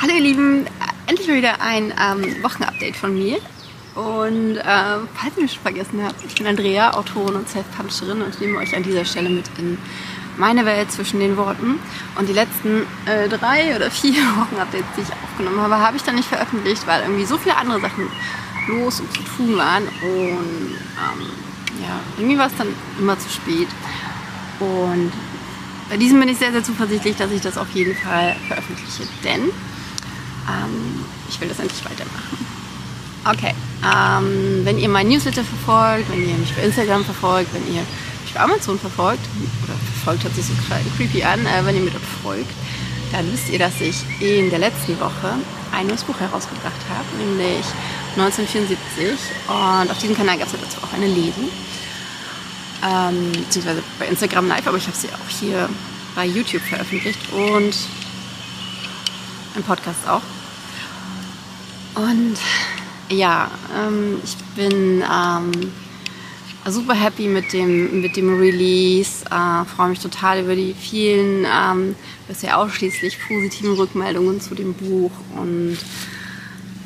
Hallo ihr Lieben, endlich mal wieder ein ähm, Wochenupdate von mir. Und äh, falls ihr mich schon vergessen habt, ich bin Andrea, Autorin und Self-Publisherin und nehme euch an dieser Stelle mit in meine Welt zwischen den Worten. Und die letzten äh, drei oder vier Wochenupdates, die ich aufgenommen habe, habe ich dann nicht veröffentlicht, weil irgendwie so viele andere Sachen los und zu tun waren. Und ähm, ja, irgendwie war es dann immer zu spät. Und bei diesem bin ich sehr, sehr zuversichtlich, dass ich das auf jeden Fall veröffentliche, denn ähm, ich will das endlich weitermachen. Okay, ähm, wenn ihr mein Newsletter verfolgt, wenn ihr mich bei Instagram verfolgt, wenn ihr mich bei Amazon verfolgt, oder verfolgt hat sich so creepy an, äh, wenn ihr mir dort folgt, dann wisst ihr, dass ich in der letzten Woche ein neues Buch herausgebracht habe, nämlich 1974. Und auf diesem Kanal gab es ja dazu auch eine Lesung. Ähm, beziehungsweise bei Instagram live, aber ich habe sie auch hier bei YouTube veröffentlicht und im Podcast auch. Und ja, ähm, ich bin ähm, super happy mit dem, mit dem Release. Äh, Freue mich total über die vielen, ähm, bisher ausschließlich positiven Rückmeldungen zu dem Buch. Und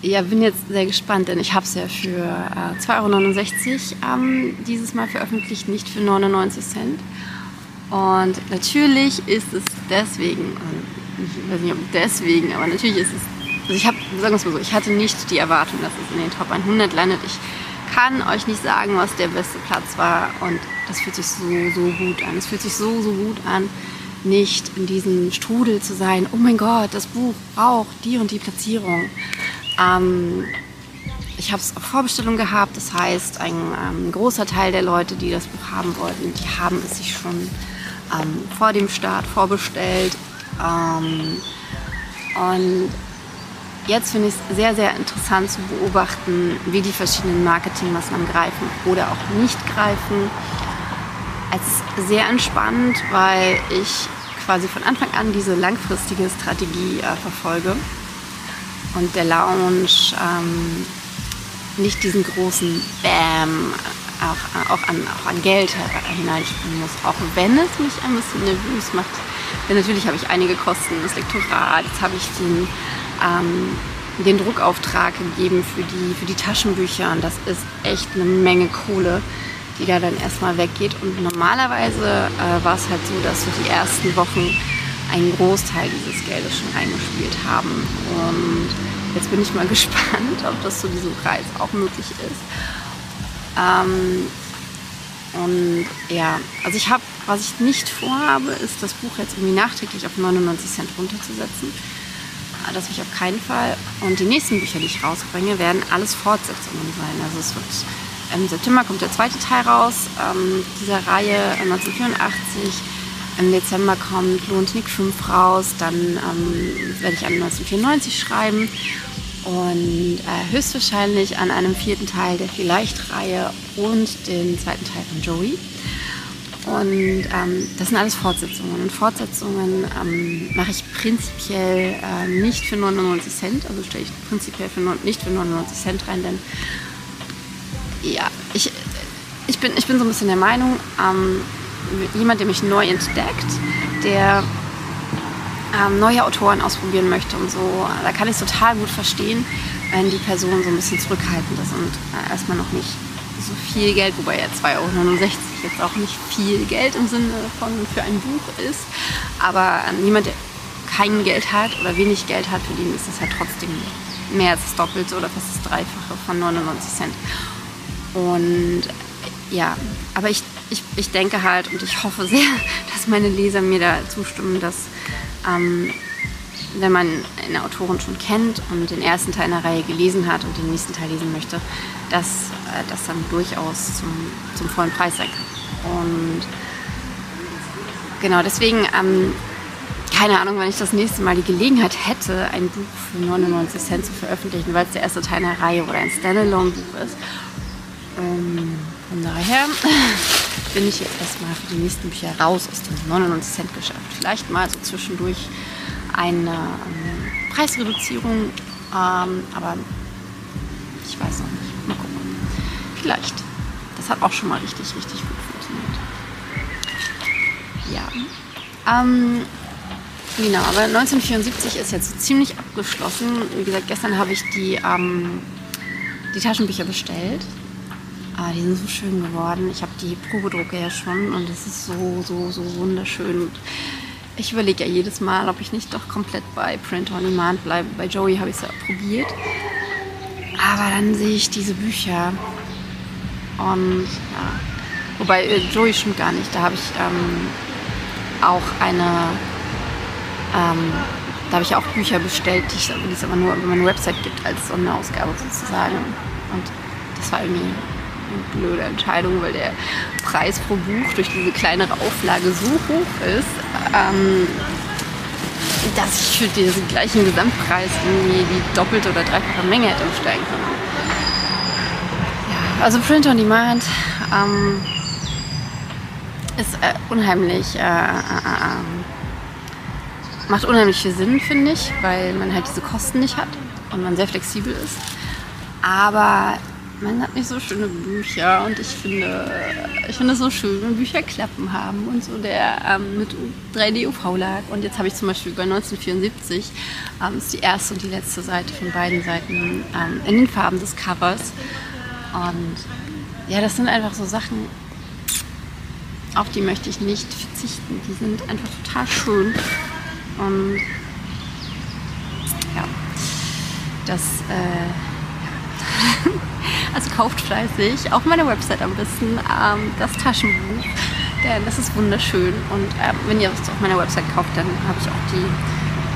ja, bin jetzt sehr gespannt, denn ich habe es ja für äh, 2,69 Euro ähm, dieses Mal veröffentlicht, nicht für 99 Cent. Und natürlich ist es deswegen, ich weiß nicht ob deswegen, aber natürlich ist es also ich habe, sagen wir es mal so, ich hatte nicht die Erwartung, dass es in den Top 100 landet. Ich kann euch nicht sagen, was der beste Platz war und das fühlt sich so, so gut an. Es fühlt sich so, so gut an, nicht in diesem Strudel zu sein. Oh mein Gott, das Buch braucht die und die Platzierung. Ähm, ich habe es auf Vorbestellung gehabt, das heißt, ein ähm, großer Teil der Leute, die das Buch haben wollten, die haben es sich schon ähm, vor dem Start vorbestellt. Ähm, und Jetzt finde ich es sehr, sehr interessant zu beobachten, wie die verschiedenen Marketingmaßnahmen greifen oder auch nicht greifen. Es ist sehr entspannt, weil ich quasi von Anfang an diese langfristige Strategie äh, verfolge und der Lounge ähm, nicht diesen großen Bam auch, auch, an, auch an Geld hineinspielen muss, auch wenn es mich ein bisschen nervös macht. Denn natürlich habe ich einige Kosten, das Lektorat, jetzt habe ich den ähm, den Druckauftrag gegeben für die, für die Taschenbücher. Und das ist echt eine Menge Kohle, die da dann erstmal weggeht. Und normalerweise äh, war es halt so, dass wir die ersten Wochen einen Großteil dieses Geldes schon eingespielt haben. Und jetzt bin ich mal gespannt, ob das zu diesem Preis auch möglich ist. Ähm, und ja, also ich habe, was ich nicht vorhabe, ist das Buch jetzt irgendwie nachträglich auf 99 Cent runterzusetzen das will ich auf keinen Fall. Und die nächsten Bücher, die ich rausbringe, werden alles Fortsetzungen sein. Also es wird im September kommt der zweite Teil raus ähm, dieser Reihe 1984. Im Dezember kommt Lohnt Nick 5 raus. Dann ähm, werde ich an 1994 schreiben. Und äh, höchstwahrscheinlich an einem vierten Teil der Vielleicht-Reihe und den zweiten Teil von Joey. Und ähm, das sind alles Fortsetzungen. Und Fortsetzungen ähm, mache ich prinzipiell äh, nicht für 99 Cent, also stelle ich prinzipiell für, nicht für 99 Cent rein, denn ja, ich, ich, bin, ich bin so ein bisschen der Meinung, ähm, jemand, der mich neu entdeckt, der ähm, neue Autoren ausprobieren möchte und so, da kann ich es total gut verstehen, wenn die Person so ein bisschen zurückhaltend ist und äh, erstmal noch nicht so viel Geld, wobei ja 2,69 Euro jetzt auch nicht viel Geld im Sinne von für ein Buch ist. Aber ähm, jemand, der kein Geld hat oder wenig Geld hat, für den ist das halt trotzdem mehr als das Doppelte oder fast das Dreifache von 99 Cent. Und ja, aber ich, ich, ich denke halt und ich hoffe sehr, dass meine Leser mir da zustimmen, dass ähm, wenn man eine Autorin schon kennt und den ersten Teil einer Reihe gelesen hat und den nächsten Teil lesen möchte, dass äh, das dann durchaus zum, zum vollen Preis sein kann. Und genau deswegen, ähm, keine Ahnung, wenn ich das nächste Mal die Gelegenheit hätte, ein Buch für 99 Cent zu veröffentlichen, weil es der erste Teil einer Reihe oder ein Standalone-Buch ist. Ähm, von daher bin ich jetzt erstmal für die nächsten Bücher raus aus dem 99 Cent Geschäft. Vielleicht mal so zwischendurch eine ähm, Preisreduzierung, ähm, aber ich weiß noch nicht. Mal gucken. Vielleicht. Das hat auch schon mal richtig, richtig gut funktioniert. Ja. Ähm, Genau, aber 1974 ist jetzt so ziemlich abgeschlossen. Wie gesagt, gestern habe ich die, ähm, die Taschenbücher bestellt. Aber die sind so schön geworden. Ich habe die Probedrucke ja schon und es ist so, so, so wunderschön. Ich überlege ja jedes Mal, ob ich nicht doch komplett bei Print on Demand bleibe. Bei Joey habe ich es ja probiert. Aber dann sehe ich diese Bücher und ja. Wobei äh, Joey stimmt gar nicht. Da habe ich ähm, auch eine, ähm, da habe ich auch Bücher bestellt, die, es aber nur über meine Website gibt als Sonderausgabe sozusagen. Und das war irgendwie eine blöde Entscheidung, weil der Preis pro Buch durch diese kleinere Auflage so hoch ist, ähm, dass ich für diesen gleichen Gesamtpreis irgendwie die doppelte oder dreifache Menge hätte bestellen können. Ja, also Print on Demand ähm, ist äh, unheimlich, äh, äh, äh, macht unheimlich viel Sinn, finde ich, weil man halt diese Kosten nicht hat und man sehr flexibel ist. Aber man hat nicht so schöne Bücher und ich finde, ich finde es so schön, wenn Bücher Klappen haben und so der ähm, mit 3D UV lag. Und jetzt habe ich zum Beispiel bei 1974 ähm, ist die erste und die letzte Seite von beiden Seiten ähm, in den Farben des Covers. Und ja, das sind einfach so Sachen, auf die möchte ich nicht verzichten. Die sind einfach total schön. Und ja, das äh, Also kauft fleißig, auf meiner Website am besten, ähm, das Taschenbuch. Denn das ist wunderschön. Und ähm, wenn ihr es auf meiner Website kauft, dann habe ich auch die,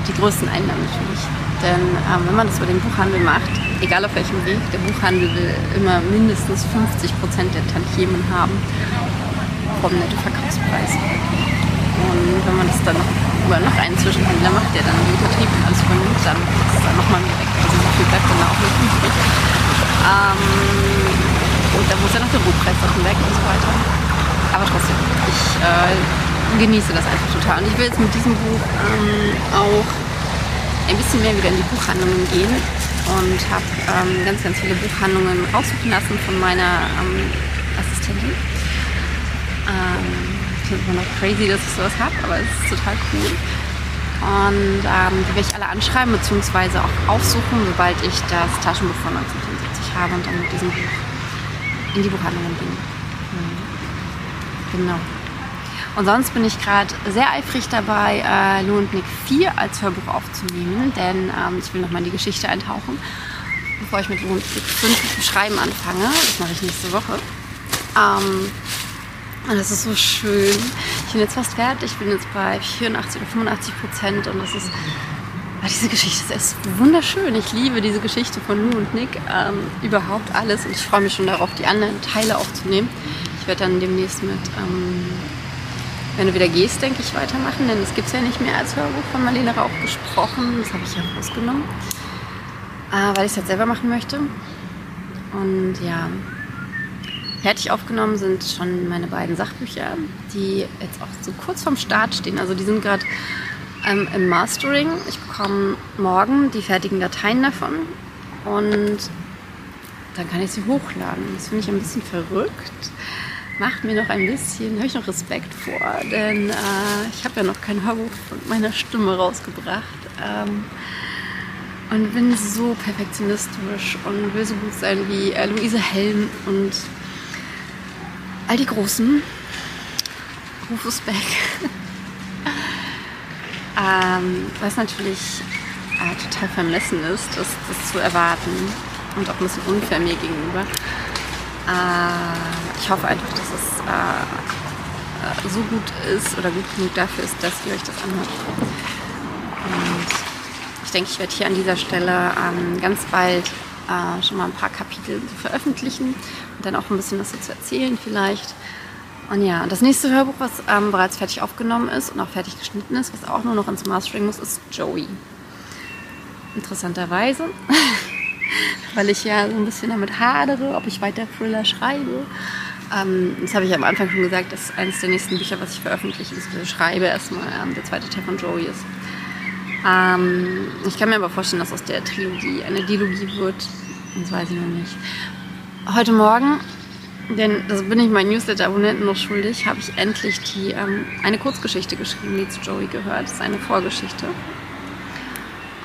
die größten Einnahmen natürlich. Denn ähm, wenn man das über den Buchhandel macht, egal auf welchem Weg, der Buchhandel will immer mindestens 50% der Tantiemen haben vom Nettoverkaufspreis. Und wenn man das dann noch über noch einen Zwischenhändler macht, der dann den Vertrieb alles übernimmt, dann ist es dann nochmal mehr weg. Also so viel bleibt dann auch nicht übrig. Ähm, und da muss ja noch der Buchpreis davon weg und so weiter. Aber trotzdem, ich äh, genieße das einfach total. Und ich will jetzt mit diesem Buch ähm, auch ein bisschen mehr wieder in die Buchhandlungen gehen und habe ähm, ganz, ganz viele Buchhandlungen raussuchen lassen von meiner ähm, Assistentin. Ähm, ich finde es immer noch crazy, dass ich sowas habe, aber es ist total cool. Und ähm, die werde ich alle anschreiben bzw. auch aufsuchen, sobald ich das Taschenbuch von 1974 habe und dann mit diesem Buch in die Buchhandlungen gehen. Mhm. Genau. Und sonst bin ich gerade sehr eifrig dabei, äh, Lou und Nick 4 als Hörbuch aufzunehmen, denn ähm, ich will nochmal in die Geschichte eintauchen, bevor ich mit Lou und Nick 5 Schreiben anfange. Das mache ich nächste Woche. Ähm, das ist so schön. Ich bin jetzt fast fertig. Ich bin jetzt bei 84 oder 85 Prozent. Und das ist. Ah, diese Geschichte ist wunderschön. Ich liebe diese Geschichte von Lou und Nick. Ähm, überhaupt alles. Und ich freue mich schon darauf, die anderen Teile aufzunehmen. Ich werde dann demnächst mit ähm, Wenn du wieder gehst, denke ich, weitermachen. Denn es gibt es ja nicht mehr als Hörbuch von Marlene Rauch gesprochen. Das habe ich ja rausgenommen. Äh, weil ich es halt selber machen möchte. Und ja, Fertig aufgenommen sind schon meine beiden Sachbücher, die jetzt auch so kurz vorm Start stehen. Also die sind gerade ähm, im Mastering. Ich bekomme morgen die fertigen Dateien davon und dann kann ich sie hochladen. Das finde ich ein bisschen verrückt. Macht mir noch ein bisschen, habe ich noch Respekt vor, denn äh, ich habe ja noch kein Hörbuch von meiner Stimme rausgebracht. Ähm, und bin so perfektionistisch und will so gut sein wie äh, Luise Helm und all die Großen. Rufus Beck. ähm, was natürlich äh, total vermessen ist, das, das, zu erwarten und auch ein bisschen unfair mir gegenüber. Äh, ich hoffe einfach, dass es äh, so gut ist oder gut genug dafür ist, dass ihr euch das anhört. Und ich denke, ich werde hier an dieser Stelle ähm, ganz bald äh, schon mal ein paar Kapitel veröffentlichen und dann auch ein bisschen was dazu erzählen vielleicht. Und ja, das nächste Hörbuch, was ähm, bereits fertig aufgenommen ist und auch fertig geschnitten ist, was auch nur noch ins Mastering muss, ist Joey. Interessanterweise, weil ich ja so ein bisschen damit hadere, ob ich weiter Thriller schreibe. Ähm, das habe ich am Anfang schon gesagt, dass eines der nächsten Bücher, was ich veröffentliche, ist, schreibe erstmal ähm, der zweite Teil von Joey ist. Ähm, ich kann mir aber vorstellen, dass aus der Trilogie eine Dilogie wird. Das weiß ich noch nicht. Heute Morgen denn das bin ich meinen Newsletter-Abonnenten noch schuldig, habe ich endlich die ähm, eine Kurzgeschichte geschrieben, die zu Joey gehört. Das ist eine Vorgeschichte.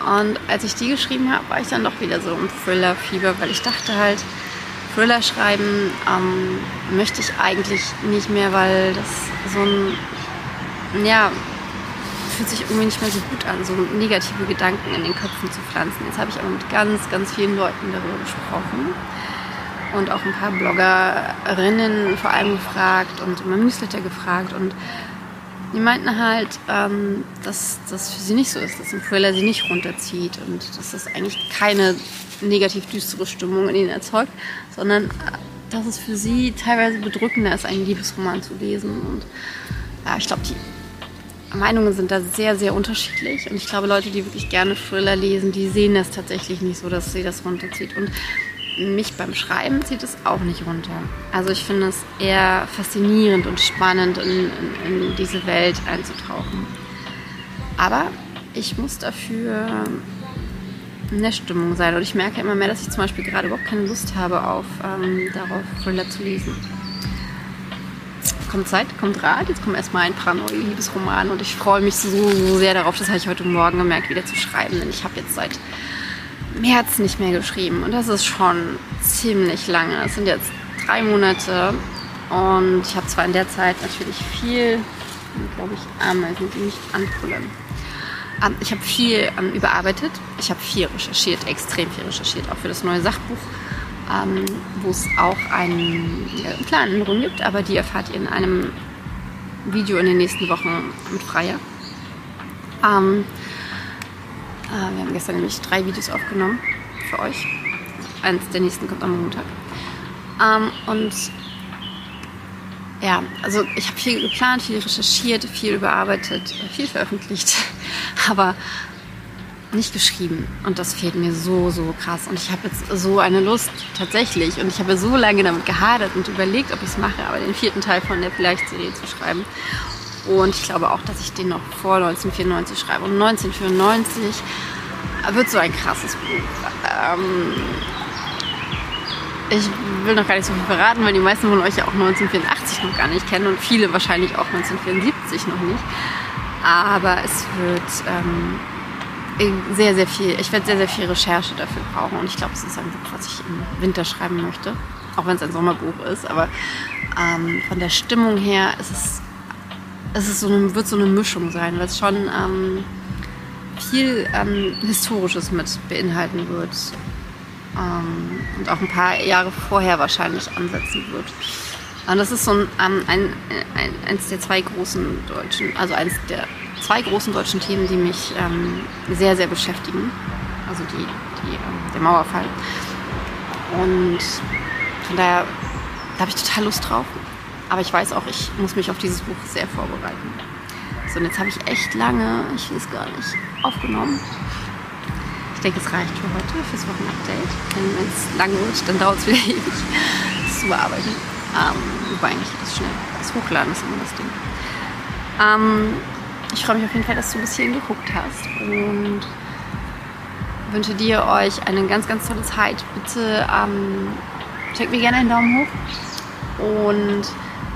Und als ich die geschrieben habe, war ich dann doch wieder so im Thriller-Fieber, weil ich dachte halt, Thriller schreiben ähm, möchte ich eigentlich nicht mehr, weil das so ein, ja, fühlt sich irgendwie nicht mehr so gut an, so negative Gedanken in den Köpfen zu pflanzen. Jetzt habe ich aber mit ganz, ganz vielen Leuten darüber gesprochen und auch ein paar Bloggerinnen vor allem gefragt und in meinem Newsletter gefragt und die meinten halt, ähm, dass das für sie nicht so ist, dass ein Thriller sie nicht runterzieht und dass das eigentlich keine negativ düstere Stimmung in ihnen erzeugt, sondern äh, dass es für sie teilweise bedrückender ist, einen Liebesroman zu lesen. Und ja, ich glaube, die Meinungen sind da sehr, sehr unterschiedlich. Und ich glaube, Leute, die wirklich gerne Thriller lesen, die sehen das tatsächlich nicht so, dass sie das runterzieht. Und mich beim Schreiben zieht es auch nicht runter. Also ich finde es eher faszinierend und spannend, in, in, in diese Welt einzutauchen. Aber ich muss dafür in der Stimmung sein. Und ich merke immer mehr, dass ich zum Beispiel gerade überhaupt keine Lust habe, auf, ähm, darauf Thriller zu lesen. Kommt Zeit, kommt Rat. Jetzt kommen erstmal ein paar neue Liebesromane und ich freue mich so, so sehr darauf, das habe ich heute Morgen gemerkt, wieder zu schreiben. Denn ich habe jetzt seit März nicht mehr geschrieben und das ist schon ziemlich lange. Es sind jetzt drei Monate und ich habe zwar in der Zeit natürlich viel, glaube ich, Ameisen, die mich anbrüllen. Ähm, ich habe viel ähm, überarbeitet, ich habe viel recherchiert, extrem viel recherchiert, auch für das neue Sachbuch, ähm, wo es auch einen äh, kleinen Änderung gibt, aber die erfahrt ihr in einem Video in den nächsten Wochen mit Freier. Ähm, äh, wir haben gestern nämlich drei Videos aufgenommen für euch. Eins der nächsten kommt am Montag. Ähm, und ja, also ich habe viel geplant, viel recherchiert, viel überarbeitet, viel veröffentlicht, aber nicht geschrieben. Und das fehlt mir so, so krass. Und ich habe jetzt so eine Lust tatsächlich. Und ich habe so lange damit gehadert und überlegt, ob ich es mache, aber den vierten Teil von der Vielleicht-Serie zu schreiben. Und ich glaube auch, dass ich den noch vor 1994 schreibe. Und 1994 wird so ein krasses Buch. Ähm, ich will noch gar nicht so viel verraten, weil die meisten von euch ja auch 1984 noch gar nicht kennen und viele wahrscheinlich auch 1974 noch nicht. Aber es wird ähm, sehr, sehr viel, ich werde sehr, sehr viel Recherche dafür brauchen und ich glaube, es ist ein Buch, was ich im Winter schreiben möchte, auch wenn es ein Sommerbuch ist. Aber ähm, von der Stimmung her ist es ist so eine, wird so eine Mischung sein, weil es schon ähm, viel ähm, Historisches mit beinhalten wird. Ähm, und auch ein paar Jahre vorher wahrscheinlich ansetzen wird. Und das ist so ein, ähm, ein, ein, eins der zwei großen deutschen, also eins der zwei großen deutschen Themen, die mich ähm, sehr, sehr beschäftigen. Also die, die, ähm, der Mauerfall. Und von daher, da habe ich total Lust drauf. Aber ich weiß auch, ich muss mich auf dieses Buch sehr vorbereiten. So, und jetzt habe ich echt lange, ich weiß gar nicht, aufgenommen. Ich denke, es reicht für heute, fürs Wochenupdate. Denn wenn es lang wird, dann dauert es wieder ewig, das zu bearbeiten. Ähm, wobei eigentlich das schnell. Das Hochladen ist immer das Ding. Ähm, ich freue mich auf jeden Fall, dass du bis hierhin geguckt hast und wünsche dir euch eine ganz, ganz tolle Zeit. Bitte ähm, check mir gerne einen Daumen hoch und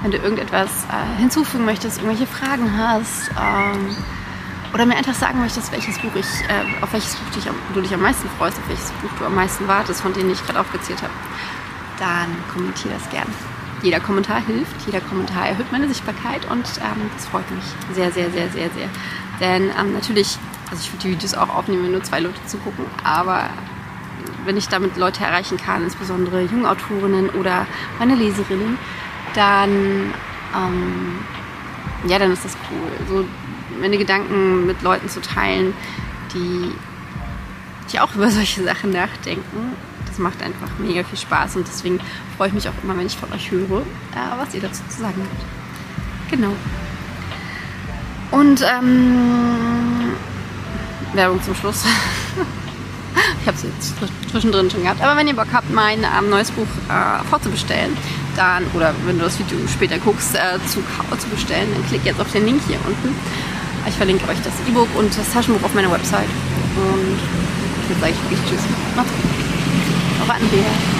wenn du irgendetwas äh, hinzufügen möchtest, irgendwelche Fragen hast ähm, oder mir einfach sagen möchtest, welches Buch ich, äh, auf welches Buch dich, du dich am meisten freust, auf welches Buch du am meisten wartest, von denen ich gerade aufgezählt habe, dann kommentier das gern. Jeder Kommentar hilft, jeder Kommentar erhöht meine Sichtbarkeit und ähm, das freut mich sehr, sehr, sehr, sehr, sehr. Denn ähm, natürlich, also ich würde die Videos auch aufnehmen, wenn nur zwei Leute zugucken, aber wenn ich damit Leute erreichen kann, insbesondere junge Autorinnen oder meine Leserinnen, dann, ähm, ja, dann ist das cool. So meine Gedanken mit Leuten zu teilen, die, die auch über solche Sachen nachdenken. Das macht einfach mega viel Spaß und deswegen freue ich mich auch immer, wenn ich von euch höre, äh, was ihr dazu zu sagen habt. Genau. Und ähm, Werbung zum Schluss. ich habe es jetzt zwischendrin schon gehabt. Aber wenn ihr Bock habt, mein ähm, neues Buch äh, vorzubestellen, dann, oder wenn du das Video später guckst, äh, zu, zu bestellen, dann klick jetzt auf den Link hier unten. Ich verlinke euch das E-Book und das Taschenbuch auf meiner Website. Und jetzt sage ich wirklich Tschüss. Macht's gut. Auf Anwehr.